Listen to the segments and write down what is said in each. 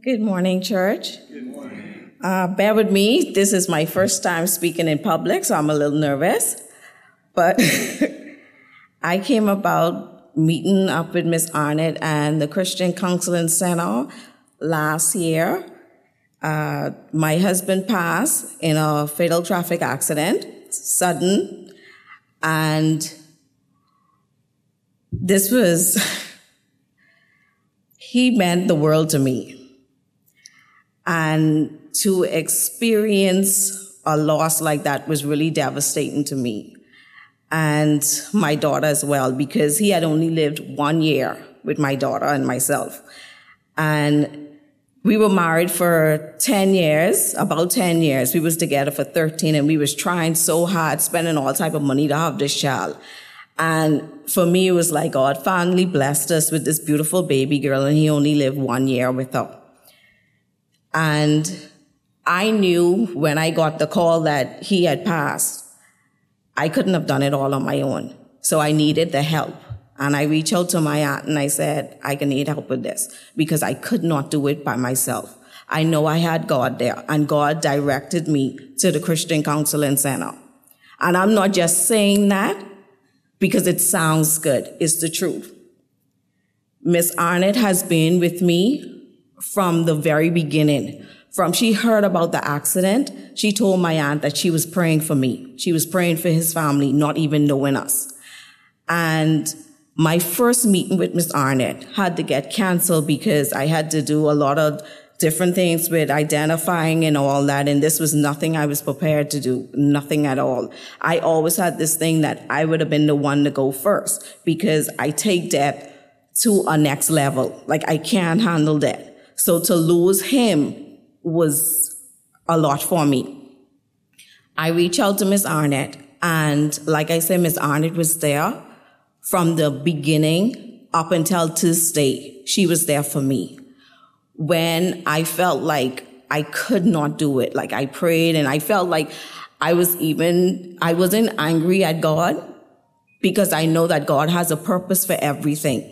Good morning, church. Good morning. Uh, bear with me. This is my first time speaking in public, so I'm a little nervous. But I came about meeting up with Miss Arnett and the Christian Counseling Center last year. Uh, my husband passed in a fatal traffic accident, sudden, and this was, he meant the world to me and to experience a loss like that was really devastating to me and my daughter as well, because he had only lived one year with my daughter and myself. And we were married for 10 years, about 10 years. We was together for 13 and we was trying so hard, spending all type of money to have this child. And for me, it was like God finally blessed us with this beautiful baby girl and he only lived one year with her. And I knew when I got the call that he had passed, I couldn't have done it all on my own. So I needed the help. And I reached out to my aunt and I said, I can need help with this because I could not do it by myself. I know I had God there and God directed me to the Christian Counseling Center. And I'm not just saying that because it sounds good. It's the truth. Miss Arnett has been with me from the very beginning. From she heard about the accident, she told my aunt that she was praying for me. She was praying for his family, not even knowing us. And my first meeting with Miss Arnett had to get canceled because I had to do a lot of different things with identifying and all that. And this was nothing I was prepared to do, nothing at all. I always had this thing that I would have been the one to go first because I take debt to a next level. Like I can't handle that. So to lose him was a lot for me. I reached out to Miss Arnett and like I said, Miss Arnett was there from the beginning up until Tuesday. She was there for me. When I felt like I could not do it, like I prayed and I felt like I was even, I wasn't angry at God because I know that God has a purpose for everything.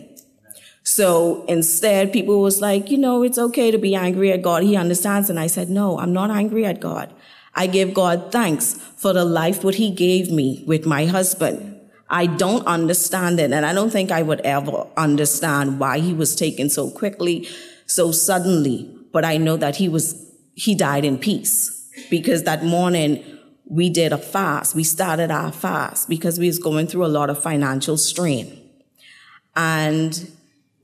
So instead, people was like, you know, it's okay to be angry at God. He understands. And I said, no, I'm not angry at God. I give God thanks for the life what he gave me with my husband. I don't understand it. And I don't think I would ever understand why he was taken so quickly, so suddenly. But I know that he was, he died in peace because that morning we did a fast. We started our fast because we was going through a lot of financial strain. And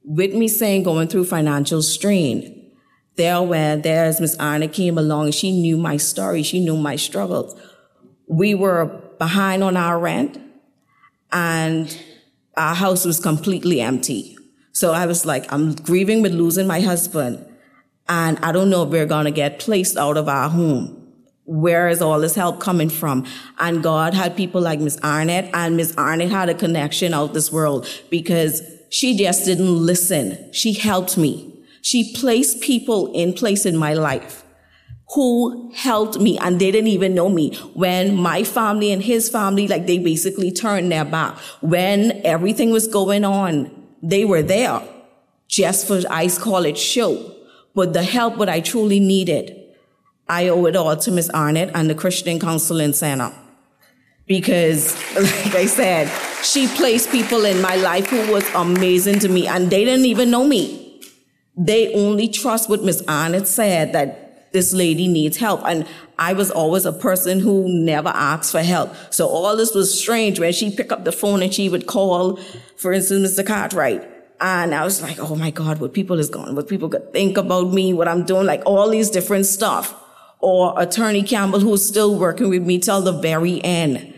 with me saying going through financial strain, there where there's Miss Anna came along she knew my story, she knew my struggles. We were behind on our rent and our house was completely empty. So I was like, I'm grieving with losing my husband and I don't know if we're going to get placed out of our home. Where is all this help coming from? And God had people like Miss Arnett and Miss Arnett had a connection out this world because she just didn't listen. She helped me. She placed people in place in my life who helped me and they didn't even know me. When my family and his family, like they basically turned their back. When everything was going on, they were there just for Ice College show. But the help that I truly needed, I owe it all to Miss Arnett and the Christian Counseling Center because, like I said, she placed people in my life who was amazing to me, and they didn't even know me. They only trust what Miss Arnett said that this lady needs help, and I was always a person who never asked for help. So all this was strange when she picked up the phone and she would call, for instance, Mr. Cartwright. And I was like, oh my God, what people is going, what people could think about me, what I'm doing, like all these different stuff. Or Attorney Campbell, who's still working with me till the very end.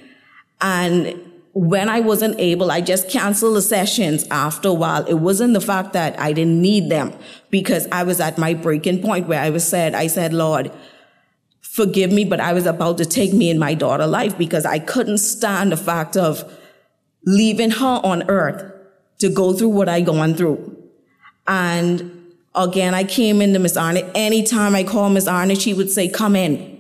And when I wasn't able, I just canceled the sessions after a while. It wasn't the fact that I didn't need them because I was at my breaking point where I was said, I said, Lord, forgive me, but I was about to take me and my daughter life because I couldn't stand the fact of leaving her on earth to go through what I gone through. And again, I came into Miss Arnett. Anytime I called Miss Arnett, she would say, come in.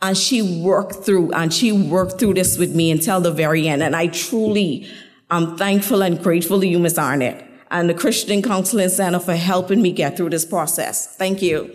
And she worked through, and she worked through this with me until the very end. And I truly, I'm thankful and grateful to you, Miss Arnett. and the Christian Counseling Center for helping me get through this process. Thank you.